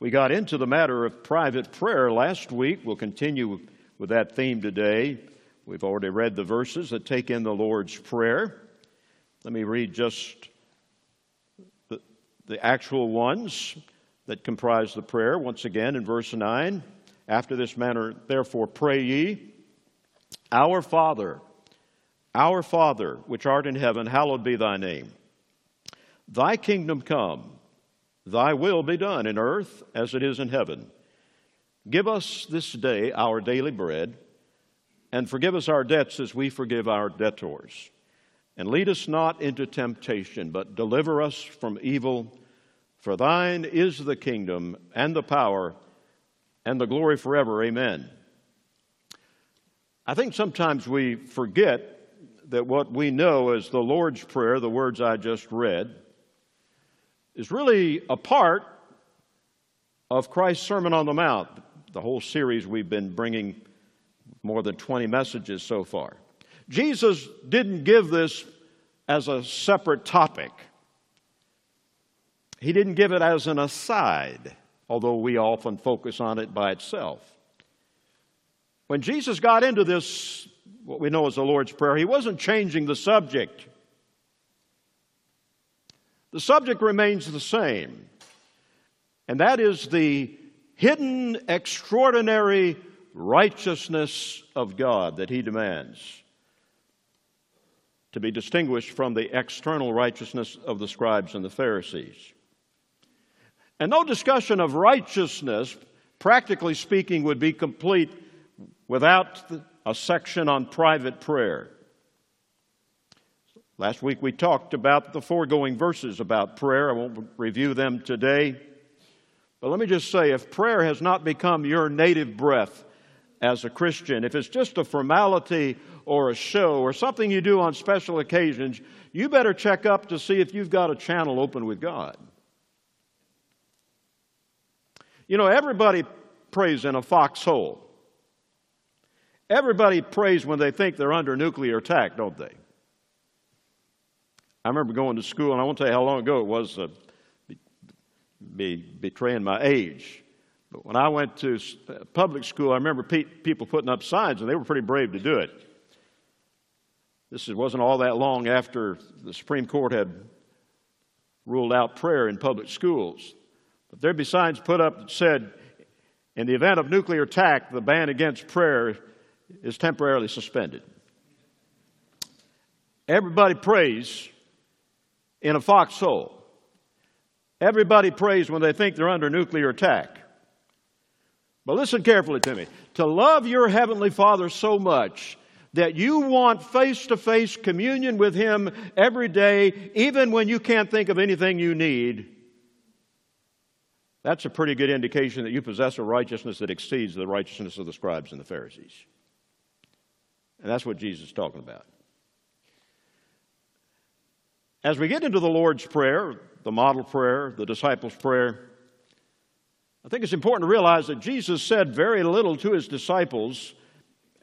We got into the matter of private prayer last week. We'll continue with that theme today. We've already read the verses that take in the Lord's Prayer. Let me read just the, the actual ones that comprise the prayer. Once again, in verse 9, after this manner, therefore, pray ye, Our Father, our Father, which art in heaven, hallowed be thy name. Thy kingdom come, thy will be done in earth as it is in heaven. Give us this day our daily bread, and forgive us our debts as we forgive our debtors. And lead us not into temptation, but deliver us from evil. For thine is the kingdom, and the power, and the glory forever. Amen. I think sometimes we forget that what we know as the Lord's Prayer, the words I just read, is really a part of Christ's Sermon on the Mount, the whole series we've been bringing more than 20 messages so far. Jesus didn't give this as a separate topic. He didn't give it as an aside, although we often focus on it by itself. When Jesus got into this what we know as the Lord's Prayer, he wasn't changing the subject. The subject remains the same, and that is the hidden, extraordinary righteousness of God that he demands to be distinguished from the external righteousness of the scribes and the Pharisees. And no discussion of righteousness, practically speaking, would be complete without a section on private prayer. Last week we talked about the foregoing verses about prayer. I won't review them today. But let me just say if prayer has not become your native breath as a Christian, if it's just a formality or a show or something you do on special occasions, you better check up to see if you've got a channel open with God. You know, everybody prays in a foxhole. Everybody prays when they think they're under nuclear attack, don't they? I remember going to school, and I won't tell you how long ago it was, uh, be, betraying my age. But when I went to uh, public school, I remember pe- people putting up signs, and they were pretty brave to do it. This wasn't all that long after the Supreme Court had ruled out prayer in public schools. But there'd be signs put up that said, in the event of nuclear attack, the ban against prayer is temporarily suspended. Everybody prays in a foxhole. Everybody prays when they think they're under nuclear attack. But listen carefully to me. To love your Heavenly Father so much that you want face to face communion with Him every day, even when you can't think of anything you need, that's a pretty good indication that you possess a righteousness that exceeds the righteousness of the scribes and the Pharisees. And that's what Jesus is talking about. As we get into the Lord's Prayer, the model prayer, the disciples' prayer, I think it's important to realize that Jesus said very little to his disciples,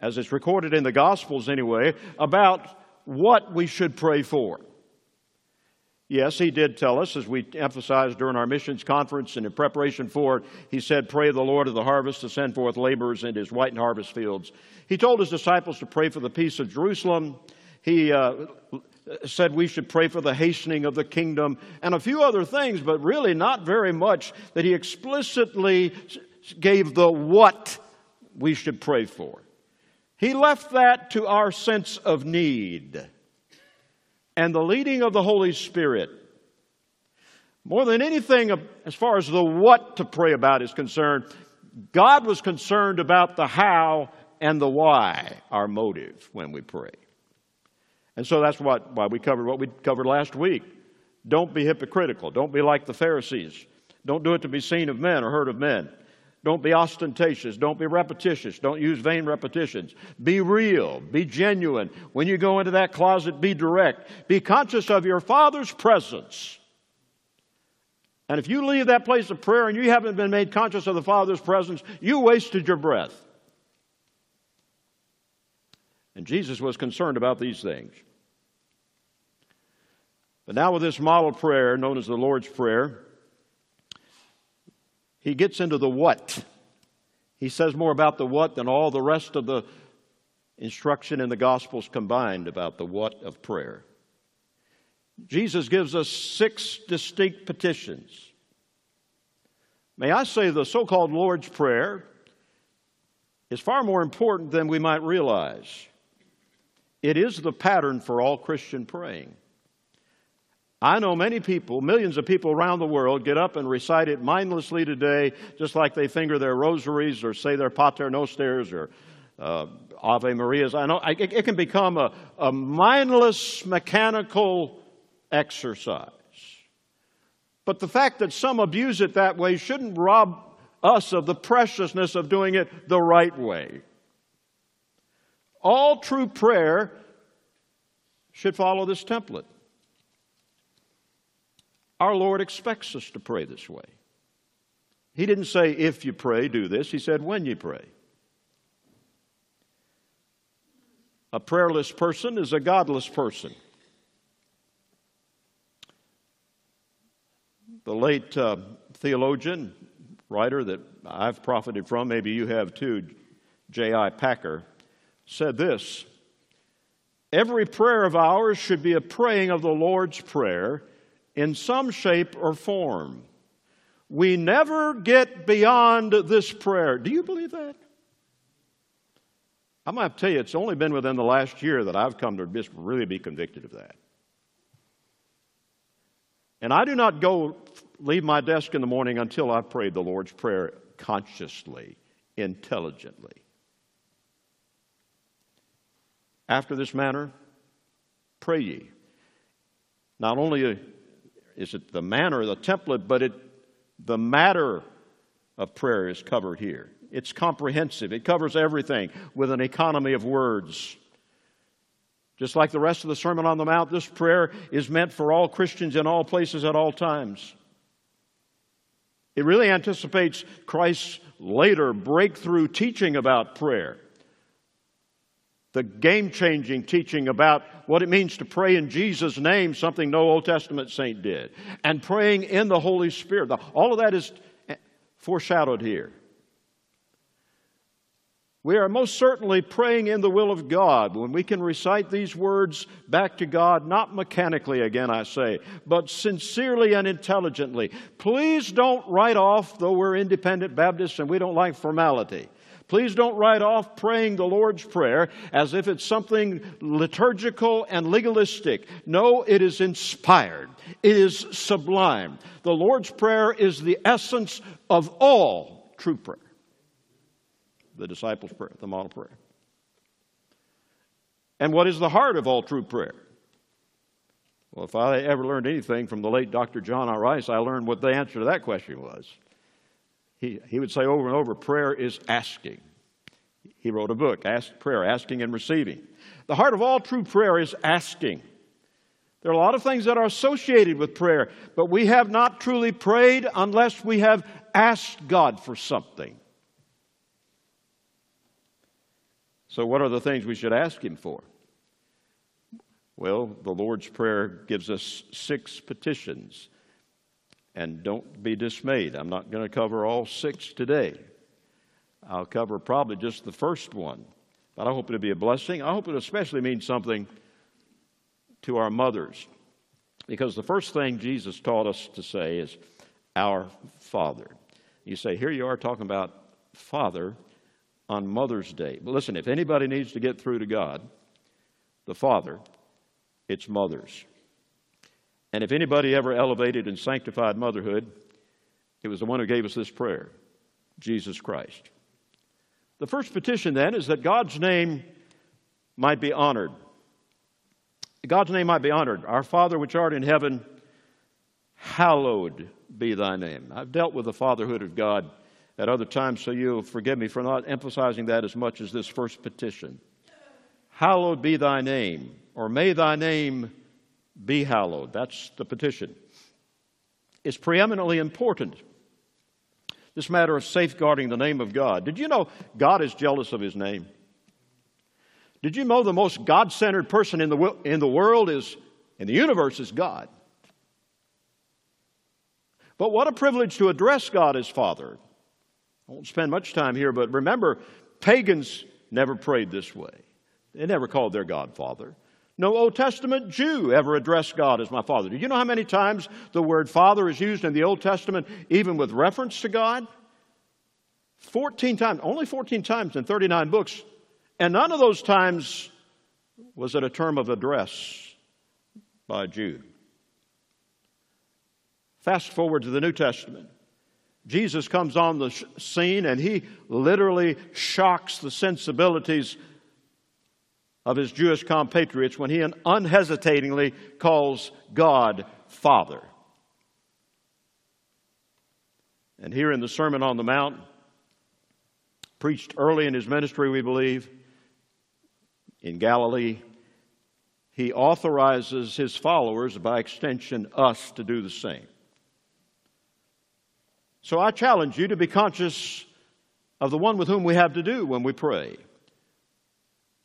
as it's recorded in the Gospels anyway, about what we should pray for. Yes, he did tell us, as we emphasized during our missions conference and in preparation for it, he said, Pray the Lord of the harvest to send forth laborers into his white harvest fields. He told his disciples to pray for the peace of Jerusalem. He uh, said we should pray for the hastening of the kingdom and a few other things, but really not very much that he explicitly gave the what we should pray for. He left that to our sense of need and the leading of the Holy Spirit. More than anything, uh, as far as the what to pray about is concerned, God was concerned about the how and the why, our motive when we pray. And so that's what, why we covered what we covered last week. Don't be hypocritical. Don't be like the Pharisees. Don't do it to be seen of men or heard of men. Don't be ostentatious. Don't be repetitious. Don't use vain repetitions. Be real. Be genuine. When you go into that closet, be direct. Be conscious of your Father's presence. And if you leave that place of prayer and you haven't been made conscious of the Father's presence, you wasted your breath. And Jesus was concerned about these things. But now, with this model prayer known as the Lord's Prayer, he gets into the what. He says more about the what than all the rest of the instruction in the Gospels combined about the what of prayer. Jesus gives us six distinct petitions. May I say the so called Lord's Prayer is far more important than we might realize. It is the pattern for all Christian praying. I know many people, millions of people around the world, get up and recite it mindlessly today, just like they finger their rosaries or say their Pater Nosters or uh, Ave Marias. I know it, it can become a, a mindless, mechanical exercise. But the fact that some abuse it that way shouldn't rob us of the preciousness of doing it the right way. All true prayer should follow this template. Our Lord expects us to pray this way. He didn't say, if you pray, do this. He said, when you pray. A prayerless person is a godless person. The late uh, theologian, writer that I've profited from, maybe you have too, J.I. Packer, said this Every prayer of ours should be a praying of the Lord's Prayer in some shape or form. We never get beyond this prayer. Do you believe that? I'm going to tell you, it's only been within the last year that I've come to just really be convicted of that. And I do not go leave my desk in the morning until I've prayed the Lord's Prayer consciously, intelligently. After this manner, pray ye. Not only is it the manner, the template, but it, the matter of prayer is covered here. It's comprehensive, it covers everything with an economy of words. Just like the rest of the Sermon on the Mount, this prayer is meant for all Christians in all places at all times. It really anticipates Christ's later breakthrough teaching about prayer. The game changing teaching about what it means to pray in Jesus' name, something no Old Testament saint did, and praying in the Holy Spirit. All of that is foreshadowed here. We are most certainly praying in the will of God when we can recite these words back to God, not mechanically, again, I say, but sincerely and intelligently. Please don't write off, though we're independent Baptists and we don't like formality. Please don't write off praying the Lord's Prayer as if it's something liturgical and legalistic. No, it is inspired. It is sublime. The Lord's Prayer is the essence of all true prayer the disciples' prayer, the model prayer. And what is the heart of all true prayer? Well, if I ever learned anything from the late Dr. John R. Rice, I learned what the answer to that question was. He, he would say over and over prayer is asking. He wrote a book, Ask Prayer, Asking and Receiving. The heart of all true prayer is asking. There are a lot of things that are associated with prayer, but we have not truly prayed unless we have asked God for something. So, what are the things we should ask Him for? Well, the Lord's Prayer gives us six petitions. And don't be dismayed. I'm not going to cover all six today. I'll cover probably just the first one. But I hope it'll be a blessing. I hope it especially means something to our mothers. Because the first thing Jesus taught us to say is, Our Father. You say, here you are talking about Father on Mother's Day. But listen, if anybody needs to get through to God, the Father, it's mothers. And if anybody ever elevated and sanctified motherhood, it was the one who gave us this prayer Jesus Christ. The first petition then is that God's name might be honored. God's name might be honored. Our Father which art in heaven, hallowed be thy name. I've dealt with the fatherhood of God at other times, so you'll forgive me for not emphasizing that as much as this first petition. Hallowed be thy name, or may thy name be hallowed. That's the petition. It's preeminently important. This matter of safeguarding the name of God. Did you know God is jealous of his name? Did you know the most God centered person in the, in the world is, in the universe, is God? But what a privilege to address God as Father. I won't spend much time here, but remember, pagans never prayed this way. They never called their God Father. No Old Testament Jew ever addressed God as my Father. Do you know how many times the word Father is used in the Old Testament, even with reference to God? 14 times, only 14 times in 39 books. And none of those times was it a term of address by a Jew. Fast forward to the New Testament. Jesus comes on the scene and he literally shocks the sensibilities of his Jewish compatriots when he unhesitatingly calls God Father. And here in the Sermon on the Mount, preached early in his ministry, we believe, in Galilee, he authorizes his followers, by extension, us, to do the same. So I challenge you to be conscious of the one with whom we have to do when we pray.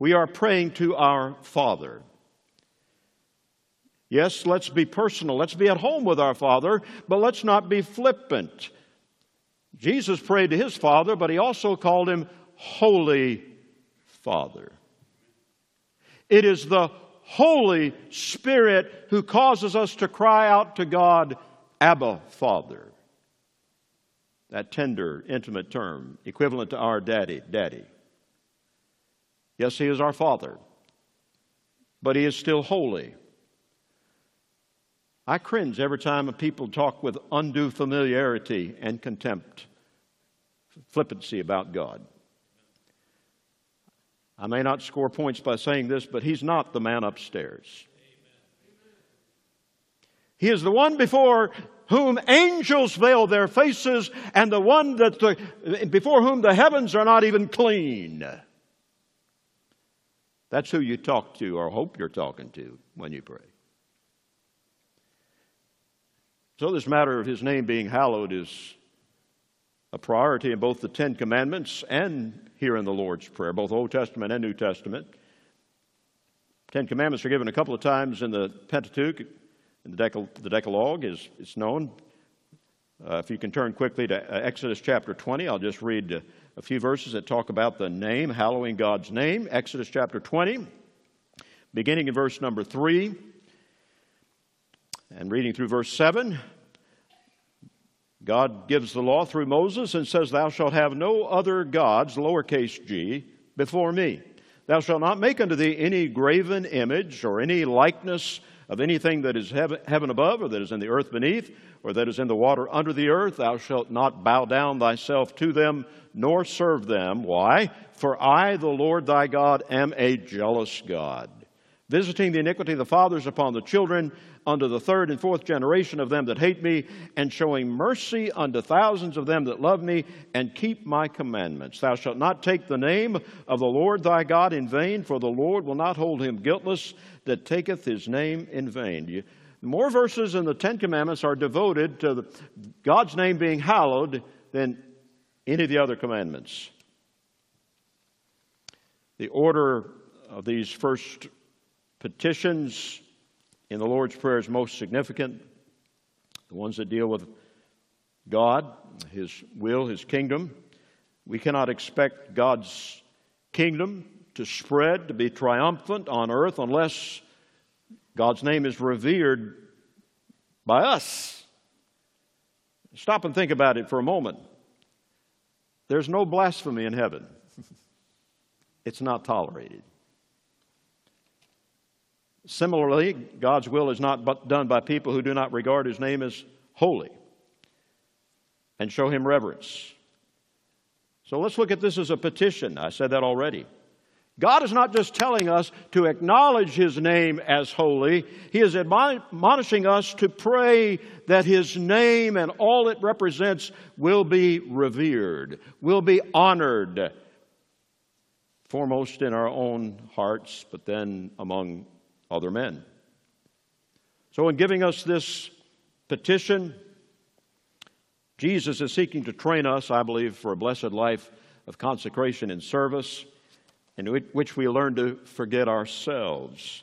We are praying to our Father. Yes, let's be personal. Let's be at home with our Father, but let's not be flippant. Jesus prayed to his Father, but he also called him Holy Father. It is the Holy Spirit who causes us to cry out to God, Abba, Father. That tender, intimate term, equivalent to our daddy, daddy. Yes, He is our Father, but He is still holy. I cringe every time people talk with undue familiarity and contempt, flippancy about God. I may not score points by saying this, but He's not the man upstairs. He is the one before whom angels veil their faces, and the one that the, before whom the heavens are not even clean. That's who you talk to, or hope you're talking to when you pray. So, this matter of his name being hallowed is a priority in both the Ten Commandments and here in the Lord's Prayer, both Old Testament and New Testament. Ten Commandments are given a couple of times in the Pentateuch, the, Decal- the Decalogue is it's known. Uh, if you can turn quickly to Exodus chapter 20, I'll just read uh, a few verses that talk about the name, hallowing God's name. Exodus chapter 20, beginning in verse number 3 and reading through verse 7. God gives the law through Moses and says, Thou shalt have no other gods, lowercase g, before me. Thou shalt not make unto thee any graven image or any likeness of anything that is heaven above, or that is in the earth beneath, or that is in the water under the earth. Thou shalt not bow down thyself to them, nor serve them. Why? For I, the Lord thy God, am a jealous God, visiting the iniquity of the fathers upon the children unto the third and fourth generation of them that hate me, and showing mercy unto thousands of them that love me and keep my commandments. Thou shalt not take the name of the Lord thy God in vain, for the Lord will not hold him guiltless that taketh his name in vain. You, more verses in the Ten Commandments are devoted to the, God's name being hallowed than any of the other commandments. The order of these first petitions in the Lord's Prayer is most significant. The ones that deal with God, His will, His kingdom. We cannot expect God's kingdom to spread, to be triumphant on earth, unless God's name is revered by us. Stop and think about it for a moment. There's no blasphemy in heaven, it's not tolerated. Similarly, God's will is not done by people who do not regard His name as holy and show Him reverence. So let's look at this as a petition. I said that already. God is not just telling us to acknowledge His name as holy, He is admonishing us to pray that His name and all it represents will be revered, will be honored, foremost in our own hearts, but then among other men. So, in giving us this petition, Jesus is seeking to train us, I believe, for a blessed life of consecration and service in which we learn to forget ourselves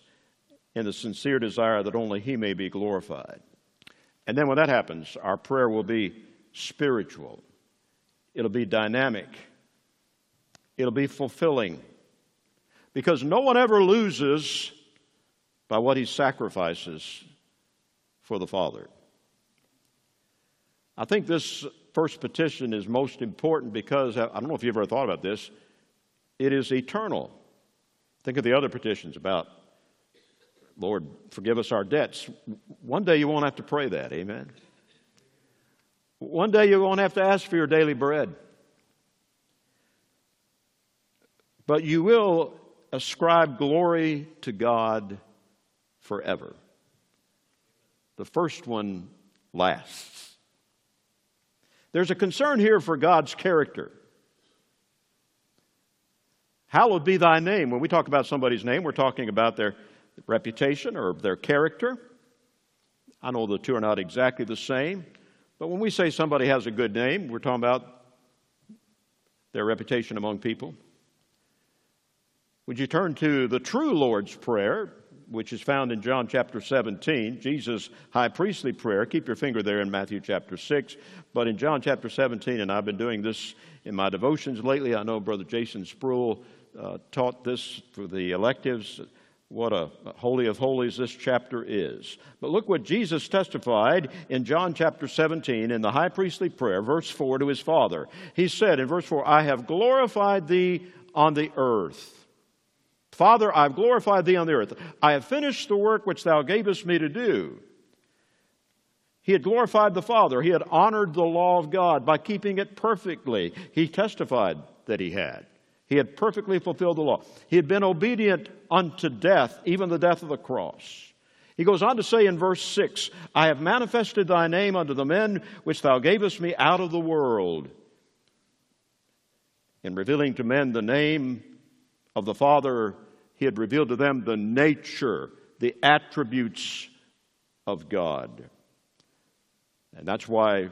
in the sincere desire that only He may be glorified. And then when that happens, our prayer will be spiritual, it'll be dynamic, it'll be fulfilling. Because no one ever loses by what he sacrifices for the Father. I think this first petition is most important because I don't know if you've ever thought about this, it is eternal. Think of the other petitions about, Lord, forgive us our debts. One day you won't have to pray that, amen? One day you won't have to ask for your daily bread. But you will ascribe glory to God forever. The first one lasts. There's a concern here for God's character. Hallowed be thy name. When we talk about somebody's name, we're talking about their reputation or their character. I know the two are not exactly the same, but when we say somebody has a good name, we're talking about their reputation among people. Would you turn to the true Lord's Prayer, which is found in John chapter 17, Jesus' high priestly prayer. Keep your finger there in Matthew chapter 6. But in John chapter 17, and I've been doing this in my devotions lately, I know Brother Jason Spruill uh, taught this for the electives. What a holy of holies this chapter is. But look what Jesus testified in John chapter 17 in the high priestly prayer, verse 4 to his Father. He said in verse 4, I have glorified thee on the earth. Father, I've glorified thee on the earth. I have finished the work which thou gavest me to do. He had glorified the Father. He had honored the law of God by keeping it perfectly. He testified that he had. He had perfectly fulfilled the law. He had been obedient unto death, even the death of the cross. He goes on to say in verse 6 I have manifested thy name unto the men which thou gavest me out of the world. In revealing to men the name of the Father, he had revealed to them the nature, the attributes of God. And that's why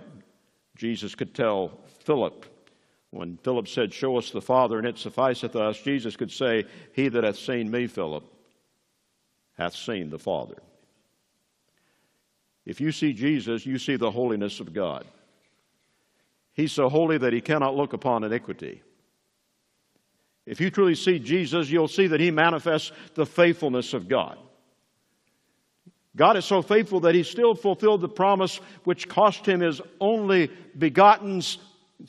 Jesus could tell Philip, when Philip said, Show us the Father, and it sufficeth us, Jesus could say, He that hath seen me, Philip, hath seen the Father. If you see Jesus, you see the holiness of God. He's so holy that he cannot look upon iniquity. If you truly see Jesus, you'll see that he manifests the faithfulness of God. God is so faithful that he still fulfilled the promise which cost him his only begotten,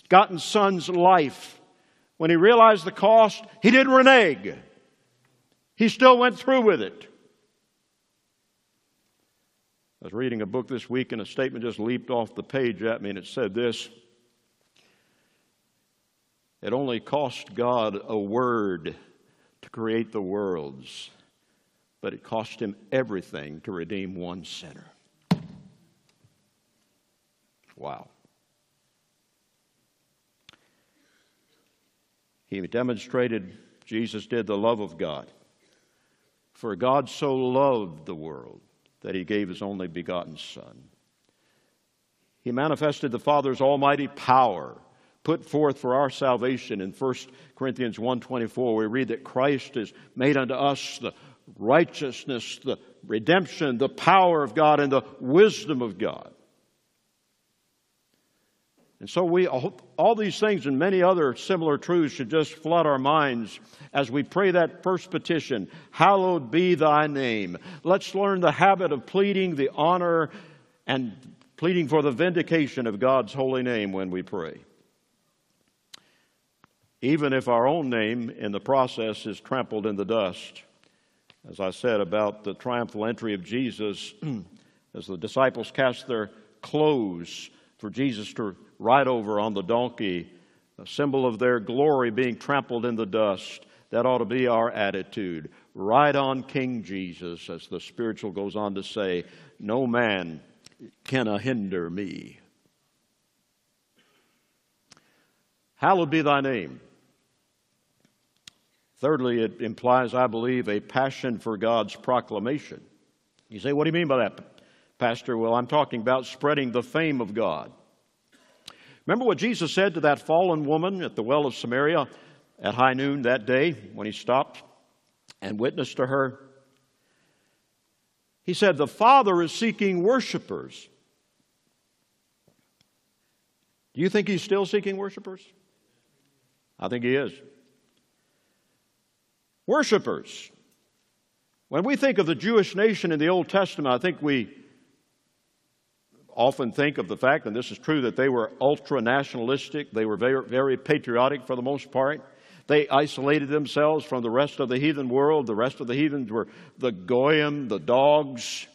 begotten son's life. When he realized the cost, he didn't renege. He still went through with it. I was reading a book this week and a statement just leaped off the page at me and it said this it only cost God a word to create the worlds, but it cost him everything to redeem one sinner. Wow. He demonstrated, Jesus did, the love of God. For God so loved the world that he gave his only begotten Son. He manifested the Father's almighty power put forth for our salvation in 1 Corinthians 1:24 we read that Christ has made unto us the righteousness the redemption the power of God and the wisdom of God and so we all these things and many other similar truths should just flood our minds as we pray that first petition hallowed be thy name let's learn the habit of pleading the honor and pleading for the vindication of God's holy name when we pray even if our own name in the process is trampled in the dust. As I said about the triumphal entry of Jesus, as the disciples cast their clothes for Jesus to ride over on the donkey, a symbol of their glory being trampled in the dust. That ought to be our attitude. Ride on King Jesus, as the spiritual goes on to say, no man can hinder me. Hallowed be thy name. Thirdly, it implies, I believe, a passion for God's proclamation. You say, what do you mean by that, Pastor? Well, I'm talking about spreading the fame of God. Remember what Jesus said to that fallen woman at the well of Samaria at high noon that day when he stopped and witnessed to her? He said, The Father is seeking worshipers. Do you think he's still seeking worshipers? I think he is. Worshippers. When we think of the Jewish nation in the Old Testament, I think we often think of the fact, and this is true, that they were ultra nationalistic, they were very, very patriotic for the most part. They isolated themselves from the rest of the heathen world. The rest of the heathens were the Goyim, the dogs.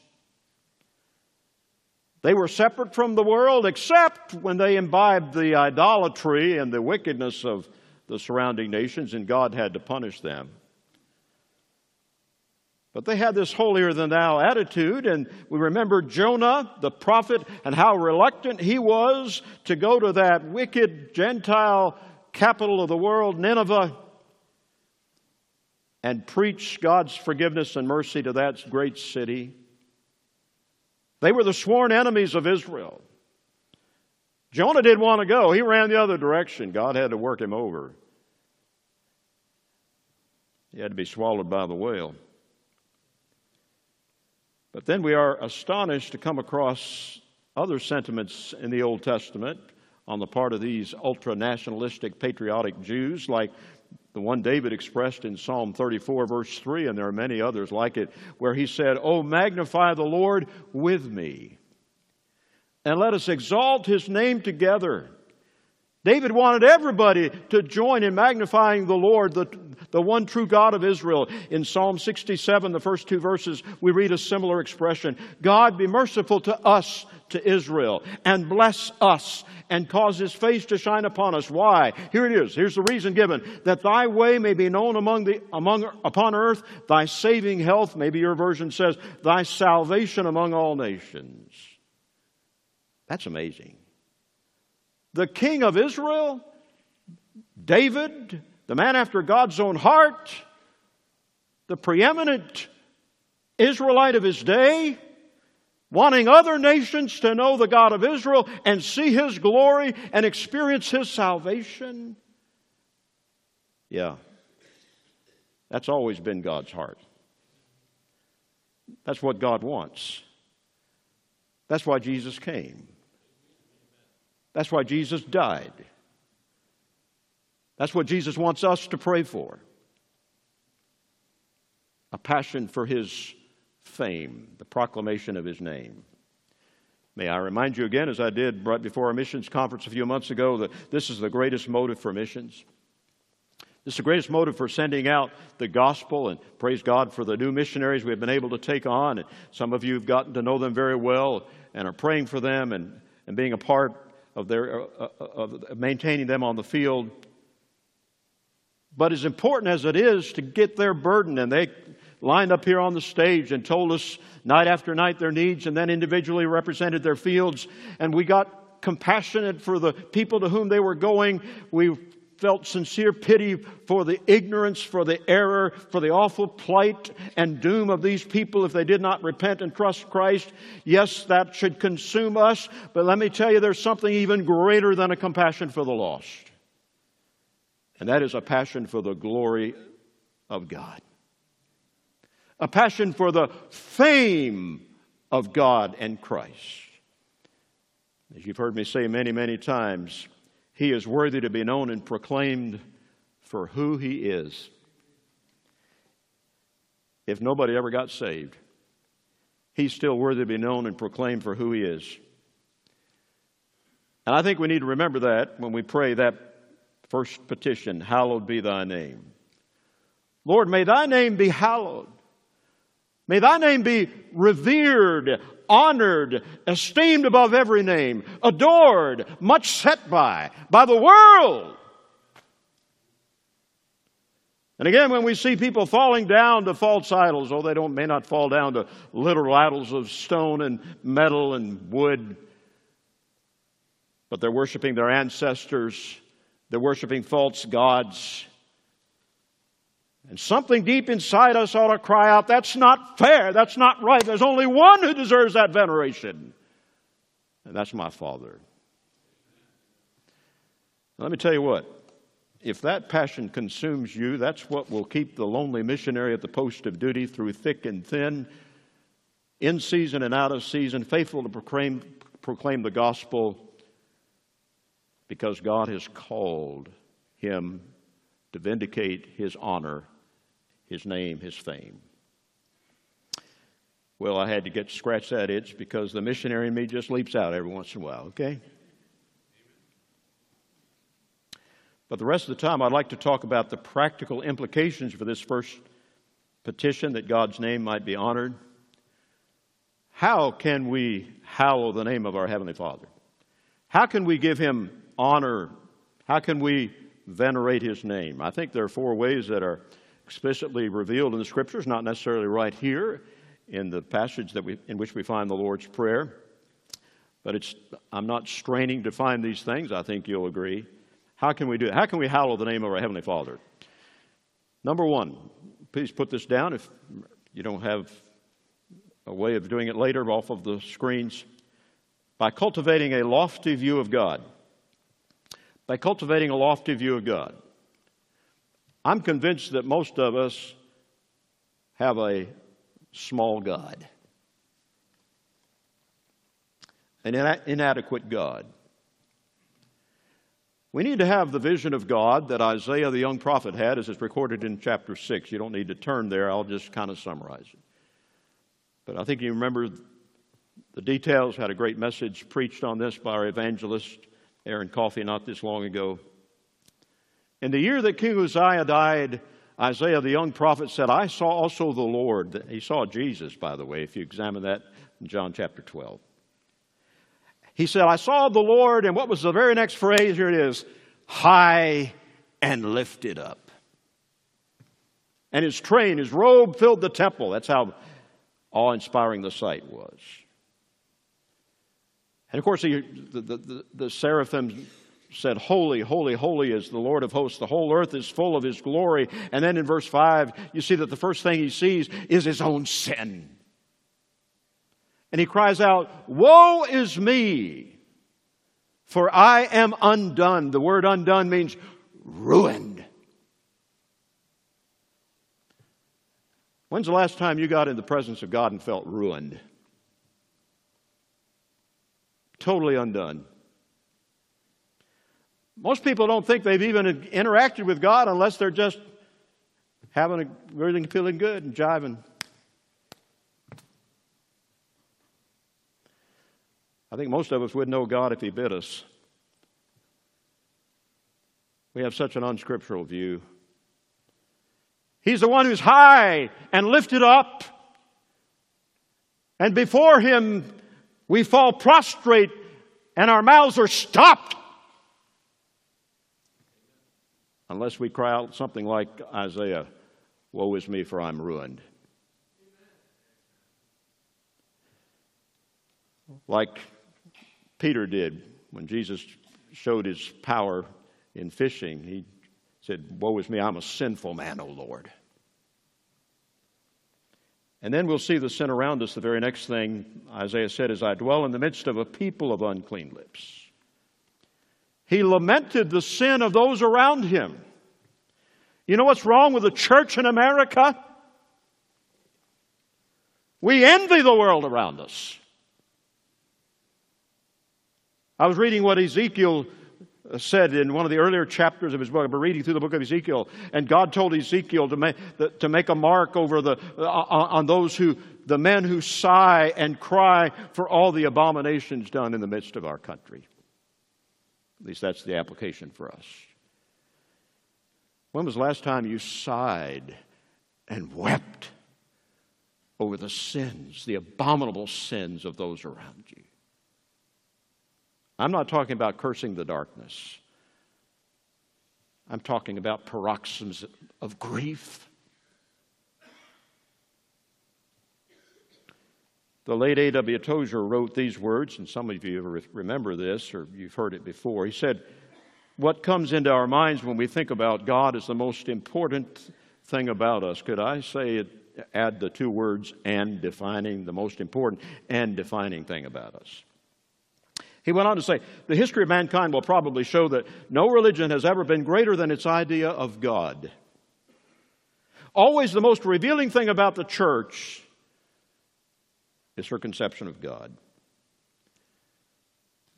They were separate from the world except when they imbibed the idolatry and the wickedness of the surrounding nations, and God had to punish them. But they had this holier than thou attitude, and we remember Jonah, the prophet, and how reluctant he was to go to that wicked Gentile capital of the world, Nineveh, and preach God's forgiveness and mercy to that great city. They were the sworn enemies of Israel. Jonah didn't want to go, he ran the other direction. God had to work him over. He had to be swallowed by the whale. But then we are astonished to come across other sentiments in the Old Testament on the part of these ultra nationalistic, patriotic Jews, like the one David expressed in Psalm 34, verse 3, and there are many others like it, where he said, Oh, magnify the Lord with me, and let us exalt his name together. David wanted everybody to join in magnifying the Lord, the, the one true God of Israel. In Psalm 67, the first two verses, we read a similar expression God be merciful to us, to Israel, and bless us, and cause his face to shine upon us. Why? Here it is. Here's the reason given that thy way may be known among the, among, upon earth, thy saving health, maybe your version says, thy salvation among all nations. That's amazing the king of Israel, David, the man after God's own heart, the preeminent Israelite of his day, wanting other nations to know the God of Israel and see his glory and experience his salvation. Yeah, that's always been God's heart. That's what God wants. That's why Jesus came. That's why Jesus died. That's what Jesus wants us to pray for a passion for his fame, the proclamation of his name. May I remind you again, as I did right before our missions conference a few months ago, that this is the greatest motive for missions. This is the greatest motive for sending out the gospel, and praise God for the new missionaries we've been able to take on. And some of you have gotten to know them very well and are praying for them and, and being a part of, their, uh, uh, of maintaining them on the field. But as important as it is to get their burden, and they lined up here on the stage and told us night after night their needs, and then individually represented their fields, and we got compassionate for the people to whom they were going. We felt sincere pity for the ignorance, for the error, for the awful plight and doom of these people if they did not repent and trust Christ. Yes, that should consume us, but let me tell you, there's something even greater than a compassion for the lost. And that is a passion for the glory of God. A passion for the fame of God and Christ. As you've heard me say many, many times, he is worthy to be known and proclaimed for who he is. If nobody ever got saved, he's still worthy to be known and proclaimed for who he is. And I think we need to remember that when we pray that first petition, Hallowed be thy name. Lord, may thy name be hallowed. May thy name be revered, honored, esteemed above every name, adored, much set by, by the world. And again, when we see people falling down to false idols, oh, they don't, may not fall down to literal idols of stone and metal and wood, but they're worshiping their ancestors, they're worshiping false gods. And something deep inside us ought to cry out, that's not fair, that's not right. There's only one who deserves that veneration, and that's my Father. Now, let me tell you what, if that passion consumes you, that's what will keep the lonely missionary at the post of duty through thick and thin, in season and out of season, faithful to proclaim, proclaim the gospel because God has called him to vindicate his honor, his name, his fame. Well, I had to get scratch that itch because the missionary in me just leaps out every once in a while, okay? But the rest of the time, I'd like to talk about the practical implications for this first petition that God's name might be honored. How can we hallow the name of our Heavenly Father? How can we give Him honor? How can we venerate His name? I think there are four ways that are explicitly revealed in the Scriptures, not necessarily right here in the passage that we, in which we find the Lord's Prayer. But it's, I'm not straining to find these things, I think you'll agree. How can we do it? How can we hallow the name of our Heavenly Father? Number one, please put this down if you don't have a way of doing it later off of the screens. By cultivating a lofty view of God. By cultivating a lofty view of God. I'm convinced that most of us have a small God, an inadequate God. We need to have the vision of God that Isaiah the young prophet had, as it's recorded in chapter 6. You don't need to turn there, I'll just kind of summarize it. But I think you remember the details. Had a great message preached on this by our evangelist, Aaron Coffey, not this long ago. In the year that King Uzziah died, Isaiah the young prophet said, I saw also the Lord. He saw Jesus, by the way, if you examine that in John chapter 12. He said, I saw the Lord, and what was the very next phrase? Here it is high and lifted up. And his train, his robe filled the temple. That's how awe inspiring the sight was. And of course, the, the, the, the seraphim said, Holy, holy, holy is the Lord of hosts. The whole earth is full of his glory. And then in verse 5, you see that the first thing he sees is his own sin. And he cries out, Woe is me, for I am undone. The word undone means ruined. When's the last time you got in the presence of God and felt ruined? Totally undone. Most people don't think they've even interacted with God unless they're just having a really feeling good and jiving. I think most of us would know God if He bid us. We have such an unscriptural view. He's the one who's high and lifted up. And before Him, we fall prostrate and our mouths are stopped. Unless we cry out something like Isaiah, Woe is me, for I'm ruined. Like Peter did when Jesus showed his power in fishing. He said, Woe is me, I'm a sinful man, O Lord. And then we'll see the sin around us. The very next thing Isaiah said is, I dwell in the midst of a people of unclean lips. He lamented the sin of those around him. You know what's wrong with the church in America? We envy the world around us. I was reading what Ezekiel said in one of the earlier chapters of his book. I've been reading through the book of Ezekiel, and God told Ezekiel to make, to make a mark over the, uh, on those who, the men who sigh and cry for all the abominations done in the midst of our country. At least that's the application for us. When was the last time you sighed and wept over the sins, the abominable sins of those around you? I'm not talking about cursing the darkness. I'm talking about paroxysms of grief. The late A.W. Tozer wrote these words, and some of you remember this or you've heard it before. He said, What comes into our minds when we think about God is the most important thing about us. Could I say it, add the two words and defining, the most important and defining thing about us? He went on to say, The history of mankind will probably show that no religion has ever been greater than its idea of God. Always the most revealing thing about the church is her conception of God.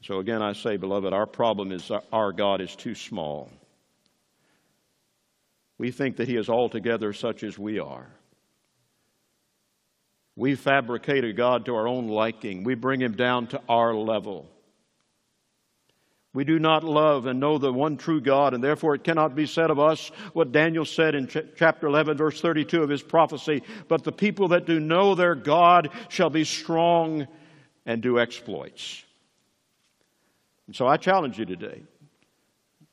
So again, I say, beloved, our problem is our God is too small. We think that He is altogether such as we are. We fabricate a God to our own liking. We bring Him down to our level. We do not love and know the one true God, and therefore it cannot be said of us what Daniel said in ch- chapter 11, verse 32 of his prophecy. But the people that do know their God shall be strong and do exploits. And so I challenge you today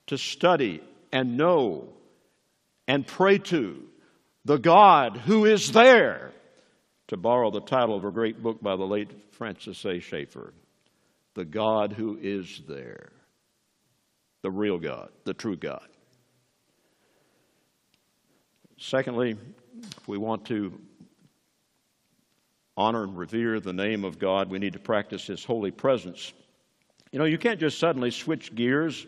to study and know and pray to the God who is there, to borrow the title of a great book by the late Francis A. Schaeffer. The God who is there the real God, the true God. Secondly, if we want to honor and revere the name of God, we need to practice His holy presence. You know, you can't just suddenly switch gears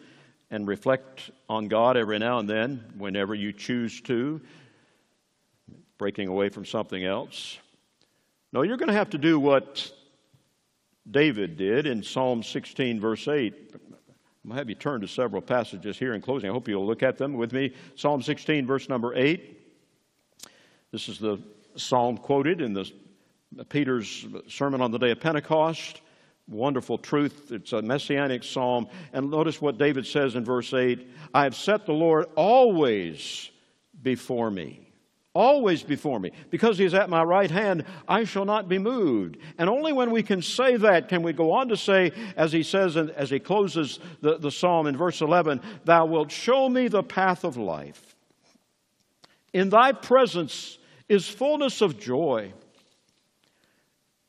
and reflect on God every now and then, whenever you choose to, breaking away from something else. No, you're going to have to do what David did in Psalm 16, verse 8. I'm going to have you turn to several passages here in closing. I hope you'll look at them with me. Psalm 16, verse number 8. This is the psalm quoted in the, Peter's sermon on the day of Pentecost. Wonderful truth. It's a messianic psalm. And notice what David says in verse 8 I have set the Lord always before me always before me. Because he is at my right hand, I shall not be moved. And only when we can say that can we go on to say, as he says, as he closes the, the psalm in verse 11, Thou wilt show me the path of life. In thy presence is fullness of joy.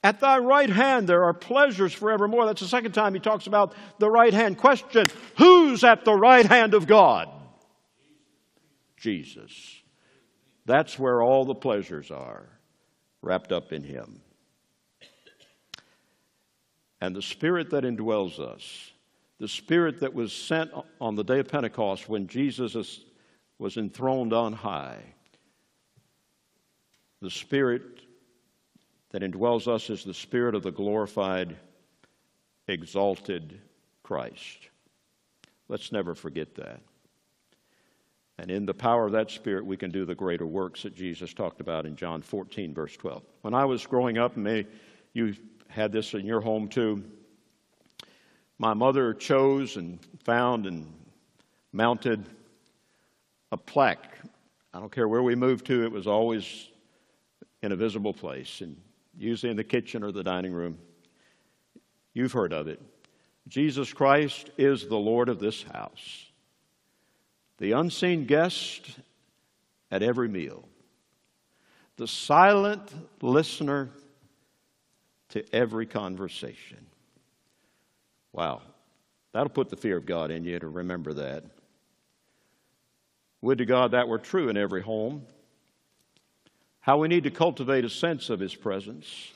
At thy right hand there are pleasures forevermore. That's the second time he talks about the right hand. Question Who's at the right hand of God? Jesus. That's where all the pleasures are, wrapped up in Him. And the Spirit that indwells us, the Spirit that was sent on the day of Pentecost when Jesus was enthroned on high, the Spirit that indwells us is the Spirit of the glorified, exalted Christ. Let's never forget that. And in the power of that Spirit, we can do the greater works that Jesus talked about in John 14, verse 12. When I was growing up, and you had this in your home too, my mother chose and found and mounted a plaque. I don't care where we moved to, it was always in a visible place, and usually in the kitchen or the dining room. You've heard of it. Jesus Christ is the Lord of this house the unseen guest at every meal, the silent listener to every conversation. Wow, that'll put the fear of God in you to remember that. Would to God that were true in every home. How we need to cultivate a sense of His presence.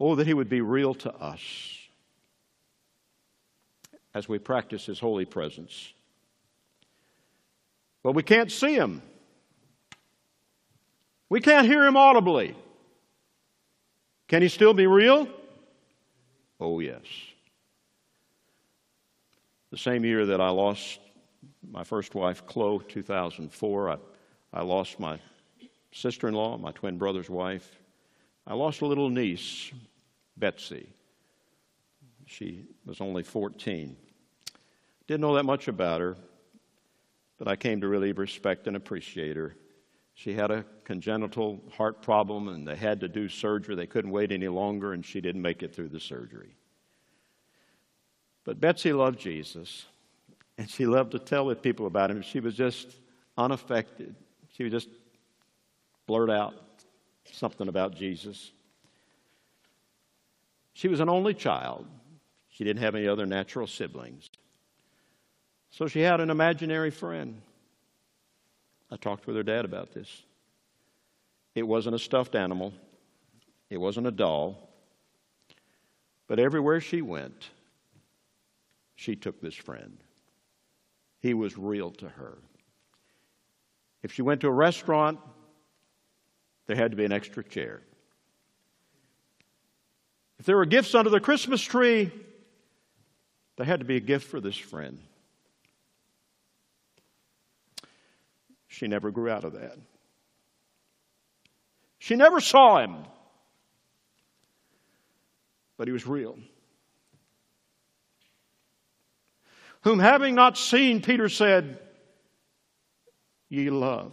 Oh, that He would be real to us as we practice His holy presence. But we can't see him. We can't hear him audibly. Can he still be real? Oh, yes. The same year that I lost my first wife, Chloe, 2004, I, I lost my sister in law, my twin brother's wife. I lost a little niece, Betsy. She was only 14. Didn't know that much about her but I came to really respect and appreciate her. She had a congenital heart problem and they had to do surgery. They couldn't wait any longer, and she didn't make it through the surgery. But Betsy loved Jesus, and she loved to tell the people about him. She was just unaffected. She would just blurt out something about Jesus. She was an only child. She didn't have any other natural siblings. So she had an imaginary friend. I talked with her dad about this. It wasn't a stuffed animal, it wasn't a doll. But everywhere she went, she took this friend. He was real to her. If she went to a restaurant, there had to be an extra chair. If there were gifts under the Christmas tree, There had to be a gift for this friend. She never grew out of that. She never saw him, but he was real. Whom having not seen, Peter said, Ye love.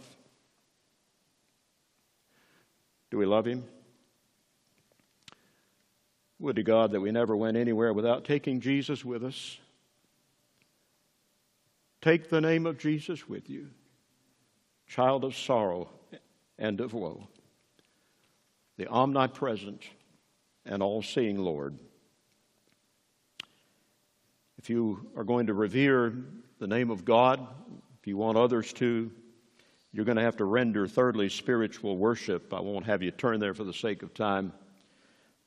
Do we love him? Would to God that we never went anywhere without taking Jesus with us. Take the name of Jesus with you, child of sorrow and of woe, the omnipresent and all seeing Lord. If you are going to revere the name of God, if you want others to, you're going to have to render, thirdly, spiritual worship. I won't have you turn there for the sake of time.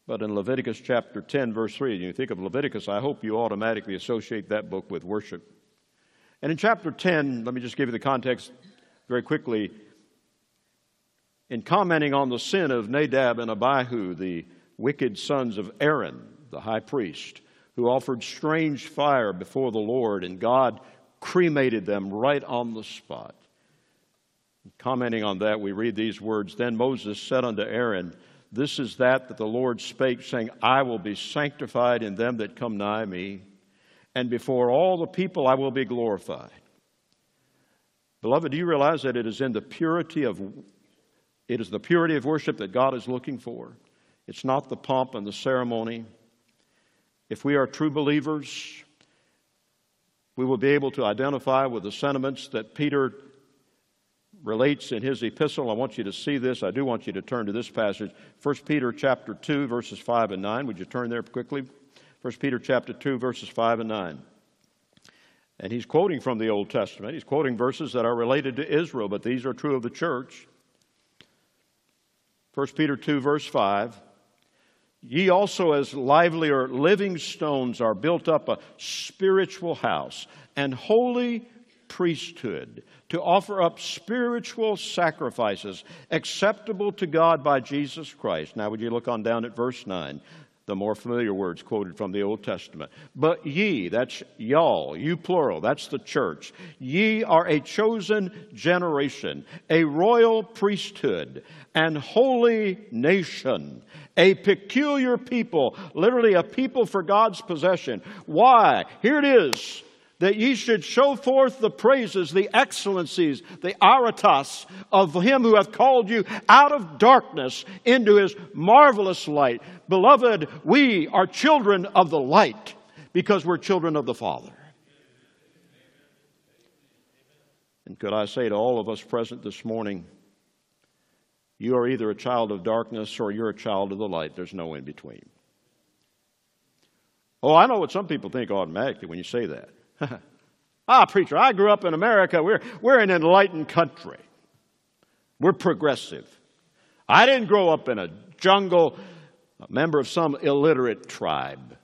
But in Leviticus chapter 10, verse 3, you think of Leviticus, I hope you automatically associate that book with worship. And in chapter 10, let me just give you the context very quickly. In commenting on the sin of Nadab and Abihu, the wicked sons of Aaron, the high priest, who offered strange fire before the Lord, and God cremated them right on the spot. Commenting on that, we read these words Then Moses said unto Aaron, this is that that the Lord spake, saying, I will be sanctified in them that come nigh me, and before all the people I will be glorified. Beloved, do you realize that it is in the purity of it is the purity of worship that God is looking for? It's not the pomp and the ceremony. If we are true believers, we will be able to identify with the sentiments that Peter relates in his epistle. I want you to see this. I do want you to turn to this passage, 1 Peter chapter 2, verses 5 and 9. Would you turn there quickly? 1 Peter chapter 2, verses 5 and 9. And he's quoting from the Old Testament. He's quoting verses that are related to Israel, but these are true of the church. 1 Peter 2, verse 5. Ye also, as lively or living stones, are built up a spiritual house and holy priesthood to offer up spiritual sacrifices acceptable to God by Jesus Christ. Now, would you look on down at verse 9? The more familiar words quoted from the Old Testament. But ye, that's y'all, you plural, that's the church. Ye are a chosen generation, a royal priesthood, and holy nation, a peculiar people, literally a people for God's possession. Why? Here it is that ye should show forth the praises, the excellencies, the aretas of him who hath called you out of darkness into his marvelous light. Beloved, we are children of the light because we're children of the Father. And could I say to all of us present this morning, you are either a child of darkness or you're a child of the light. There's no in between. Oh, I know what some people think automatically when you say that. ah, preacher, I grew up in America. We're, we're an enlightened country. We're progressive. I didn't grow up in a jungle, a member of some illiterate tribe.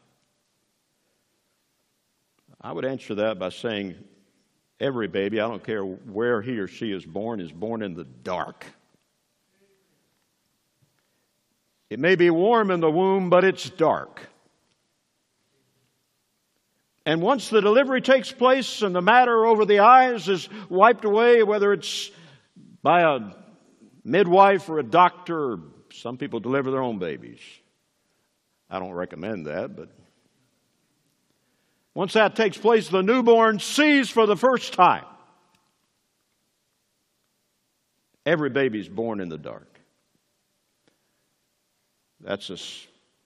I would answer that by saying every baby, I don't care where he or she is born, is born in the dark. It may be warm in the womb, but it's dark. And once the delivery takes place and the matter over the eyes is wiped away, whether it's by a midwife or a doctor, some people deliver their own babies. I don't recommend that, but once that takes place, the newborn sees for the first time. Every baby is born in the dark. That's a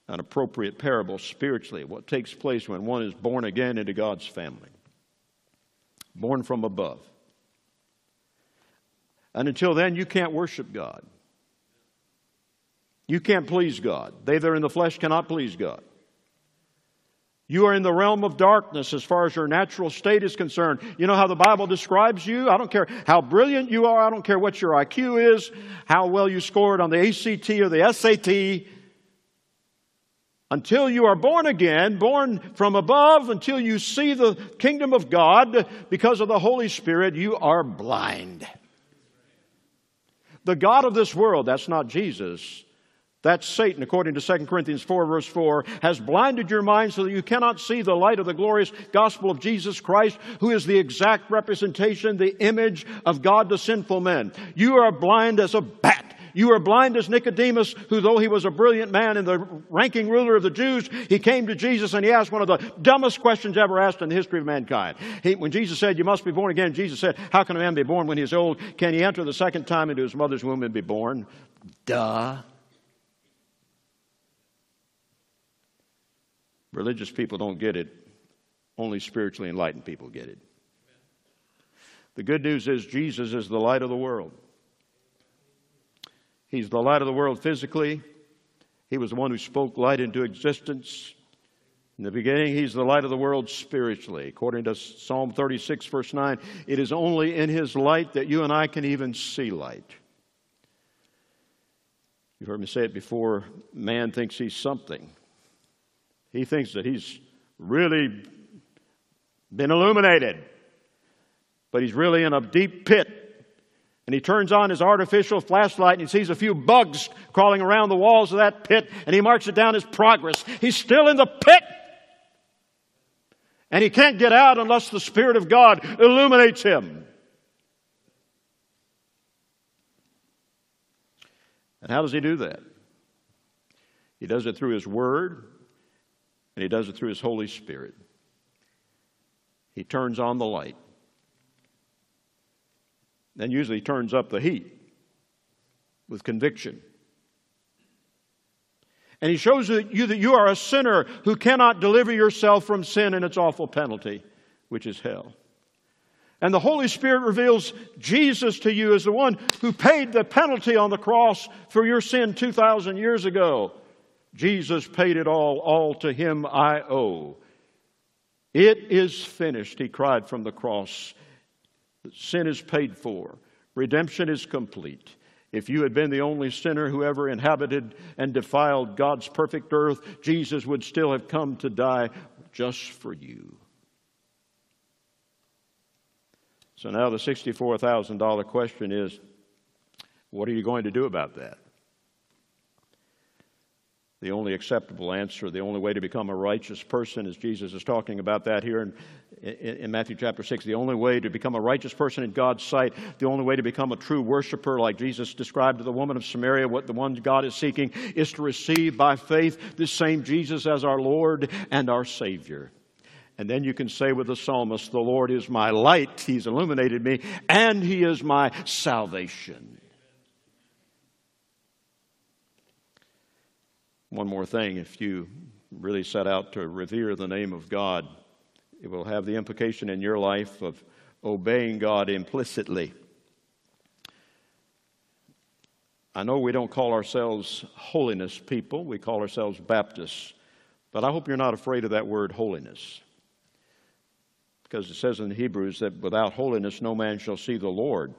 an appropriate parable spiritually, what takes place when one is born again into God's family, born from above. And until then, you can't worship God. You can't please God. They that are in the flesh cannot please God. You are in the realm of darkness as far as your natural state is concerned. You know how the Bible describes you? I don't care how brilliant you are. I don't care what your IQ is, how well you scored on the ACT or the SAT. Until you are born again, born from above, until you see the kingdom of God because of the Holy Spirit, you are blind. The God of this world, that's not Jesus, That Satan, according to 2 Corinthians 4, verse 4, has blinded your mind so that you cannot see the light of the glorious gospel of Jesus Christ, who is the exact representation, the image of God to sinful men. You are blind as a bat. You are blind as Nicodemus, who, though he was a brilliant man and the ranking ruler of the Jews, he came to Jesus and he asked one of the dumbest questions ever asked in the history of mankind. He, when Jesus said, You must be born again, Jesus said, How can a man be born when he is old? Can he enter the second time into his mother's womb and be born? Duh. Religious people don't get it, only spiritually enlightened people get it. The good news is Jesus is the light of the world. He's the light of the world physically. He was the one who spoke light into existence. In the beginning, He's the light of the world spiritually. According to Psalm 36, verse 9, it is only in His light that you and I can even see light. You've heard me say it before man thinks he's something, he thinks that he's really been illuminated, but he's really in a deep pit and he turns on his artificial flashlight and he sees a few bugs crawling around the walls of that pit and he marks it down as progress. He's still in the pit. And he can't get out unless the Spirit of God illuminates him. And how does he do that? He does it through his Word and he does it through his Holy Spirit. He turns on the light then usually turns up the heat with conviction. And he shows you that you are a sinner who cannot deliver yourself from sin and its awful penalty, which is hell. And the Holy Spirit reveals Jesus to you as the one who paid the penalty on the cross for your sin 2,000 years ago. Jesus paid it all, all to him I owe. It is finished, he cried from the cross. Sin is paid for, redemption is complete. If you had been the only sinner who ever inhabited and defiled God's perfect earth, Jesus would still have come to die just for you. So now the $64,000 question is what are you going to do about that? The only acceptable answer, the only way to become a righteous person, as Jesus is talking about that here in, in, in, Matthew chapter 6. The only way to become a righteous person in God's sight, the only way to become a true worshiper, like Jesus described to the woman of Samaria, what the one God is seeking, is to receive by faith this same Jesus as our Lord and our Savior. And then you can say with the psalmist, The Lord is my light, He's illuminated me, and He is my salvation. One more thing if you really set out to revere the name of God, it will have the implication in your life of obeying God implicitly. I know we don't call ourselves holiness people, we call ourselves Baptists, but I hope you're not afraid of that word holiness. Because it says in Hebrews that without holiness no man shall see the Lord.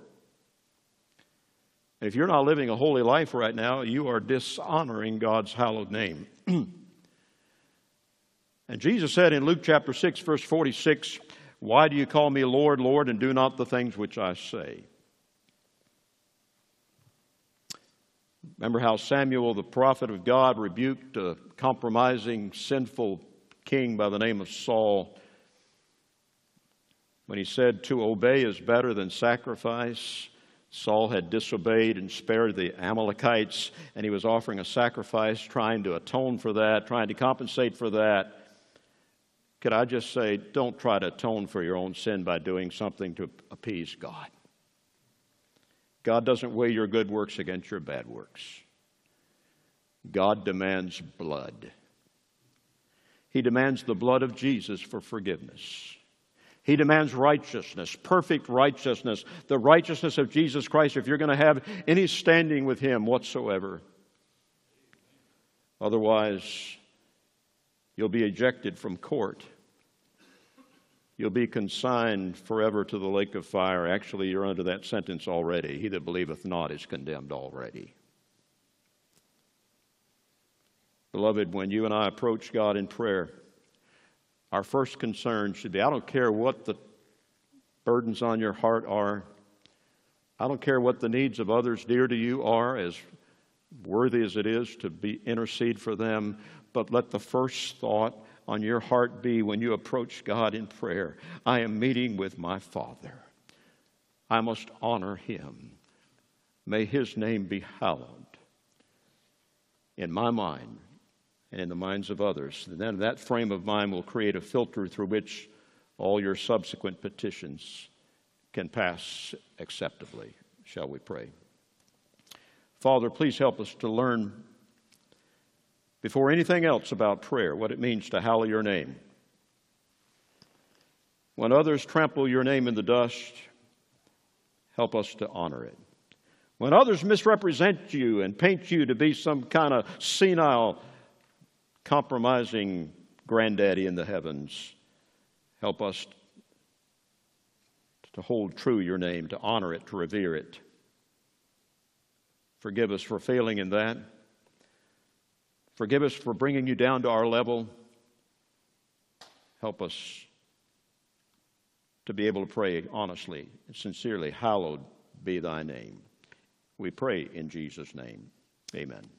If you're not living a holy life right now, you are dishonoring God's hallowed name. and Jesus said in Luke chapter 6, verse 46, Why do you call me Lord, Lord, and do not the things which I say? Remember how Samuel, the prophet of God, rebuked a compromising, sinful king by the name of Saul when he said, To obey is better than sacrifice. Saul had disobeyed and spared the Amalekites, and he was offering a sacrifice, trying to atone for that, trying to compensate for that. Could I just say, don't try to atone for your own sin by doing something to appease God. God doesn't weigh your good works against your bad works. God demands blood. He demands the blood of Jesus for forgiveness. He demands righteousness, perfect righteousness, the righteousness of Jesus Christ if you're going to have any standing with Him whatsoever. Otherwise, you'll be ejected from court. You'll be consigned forever to the lake of fire. Actually, you're under that sentence already. He that believeth not is condemned already. Beloved, when you and I approach God in prayer, our first concern should be I don't care what the burdens on your heart are, I don't care what the needs of others dear to you are, as worthy as it is to be intercede for them, but let the first thought on your heart be when you approach God in prayer I am meeting with my Father. I must honor him. May his name be hallowed in my mind and in the minds of others. And then that frame of mind will create a filter through which all your subsequent petitions can pass acceptably. Shall we pray? Father, please help us to learn before anything else about prayer what it means to hallow your name. When others trample your name in the dust, help us to honor it. When others misrepresent you and paint you to be some kind of senile, compromising granddaddy in the heavens, help us to hold true your name, to honor it, to revere it. Forgive us for failing in that. Forgive us for bringing you down to our level. Help us to be able to pray honestly and sincerely. Hallowed be thy name. We pray in Jesus' name. Amen.